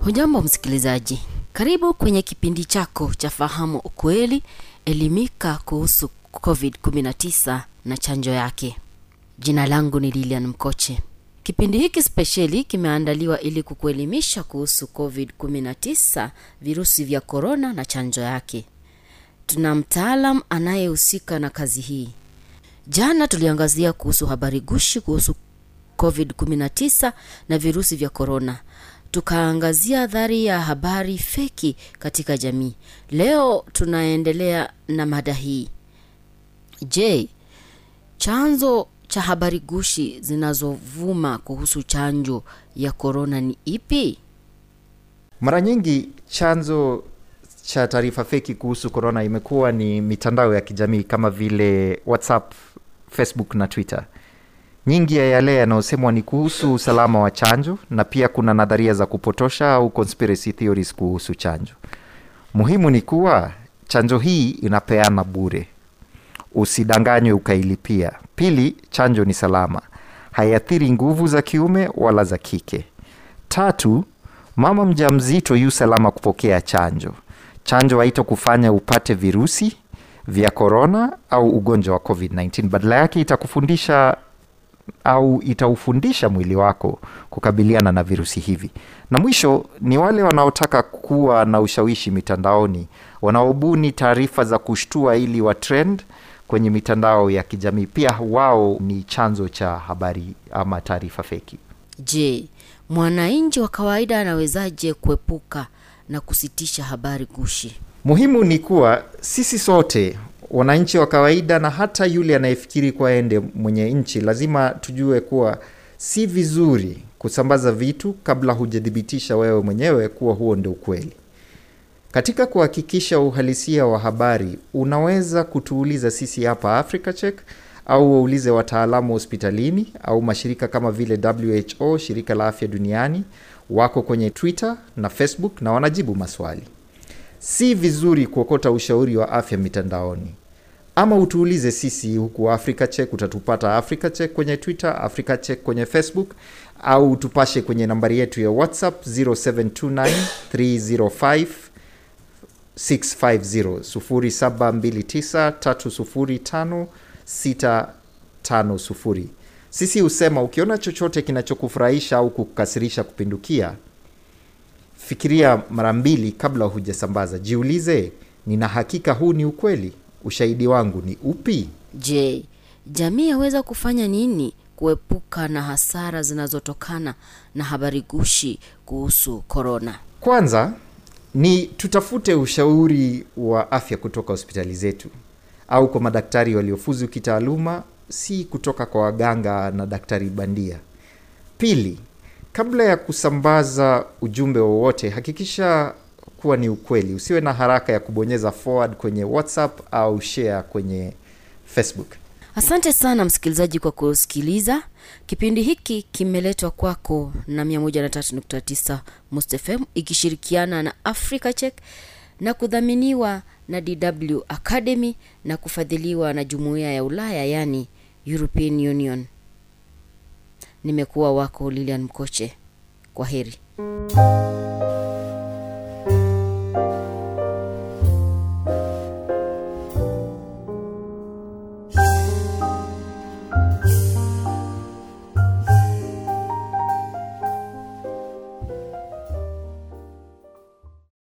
hujambo msikilizaji. Karibu kwenye kipindi chako cha fahamu ukweli elimika kuhusu covid-19 na chanjo yake. Jina langu ni lilian mkoche kipindi hiki spesheli kimeandaliwa ili kukuelimisha kuhusu covid-19 virusi vya korona na chanjo yake. Tuna mtaalam anayehusika na kazi hii. Jana tuliangazia kuhusu habari gushi kuhusu covid-19 na virusi vya korona. Tukaangazia dhari ya habari feki katika jamii. Leo tunaendelea na mada hii. Je chanzo cha habari gushi zinazovuma kuhusu chanjo ya korona ni ipi? Mara nyingi chanzo cha taarifa feki kuhusu korona imekuwa ni mitandao ya kijamii kama vile whatsapp facebook na twitter. Nyingi ya yale yanayosemwa ni kuhusu usalama wa chanjo na pia kuna nadharia za kupotosha au conspiracy theories kuhusu chanjo. Muhimu ni kuwa chanjo hii inapeana bure usidanganywe ukailipia. Pili chanjo ni salama. Haiathiri nguvu za kiume wala za kike. Tatu mama mja mzito yu salama kupokea chanjo. Chanjo haito kufanya upate virusi vya korona au ugonjwa wa covid-19 badala yake itakufundisha au itaufundisha mwili wako kukabiliana na virusi hivi. Na mwisho ni wale wanaotaka kuwa na ushawishi mitandaoni wanaobuni taarifa za kushtua ili wa trend kwenye mitandao ya kijamii. Pia wao ni chanzo cha habari ama taarifa feki. Je mwananchi wa kawaida anawezaje kuepuka na kusitisha habari gushi? Muhimu ni kuwa sisi sote wananchi wa kawaida na hata yule anayefikiri kuwa ende mwenye nchi lazima tujue kuwa si vizuri kusambaza vitu kabla hujathibitisha wewe mwenyewe kuwa huo ndio ukweli katika kuhakikisha uhalisia wa habari unaweza kutuuliza sisi hapa africa check au waulize wataalamu hospitalini au mashirika kama vile who shirika la afya duniani wako kwenye twitter na facebook na wanajibu maswali. Si vizuri kuokota ushauri wa afya mitandaoni. Ama utuulize sisi huku africa check utatupata africa check kwenye twitter africa check kwenye facebook au tupashe kwenye nambari yetu ya whatsapp 0729 305 650 0729 305 sisi husema ukiona chochote kinachokufurahisha au kukukasirisha kupindukia fikiria mara mbili kabla hujasambaza. Jiulize nina hakika huu ni ukweli? Ushahidi wangu ni upi? Je jamii yaweza kufanya nini kuepuka na hasara zinazotokana na habari gushi kuhusu korona kwanza ni tutafute ushauri wa afya kutoka hospitali zetu au kwa madaktari waliofuzu kitaaluma si kutoka kwa waganga na daktari bandia. Pili kabla ya kusambaza ujumbe wowote hakikisha kuwa ni ukweli. Usiwe na haraka ya kubonyeza forward kwenye whatsapp au share kwenye facebook asante sana msikilizaji kwa kusikiliza. Kipindi hiki kimeletwa kwako na 139 mustfm ikishirikiana na africa check na kudhaminiwa na dw academy na kufadhiliwa na jumuiya ya ulaya yani european union. Nimekuwa wako lilian mkoche. Kwa heri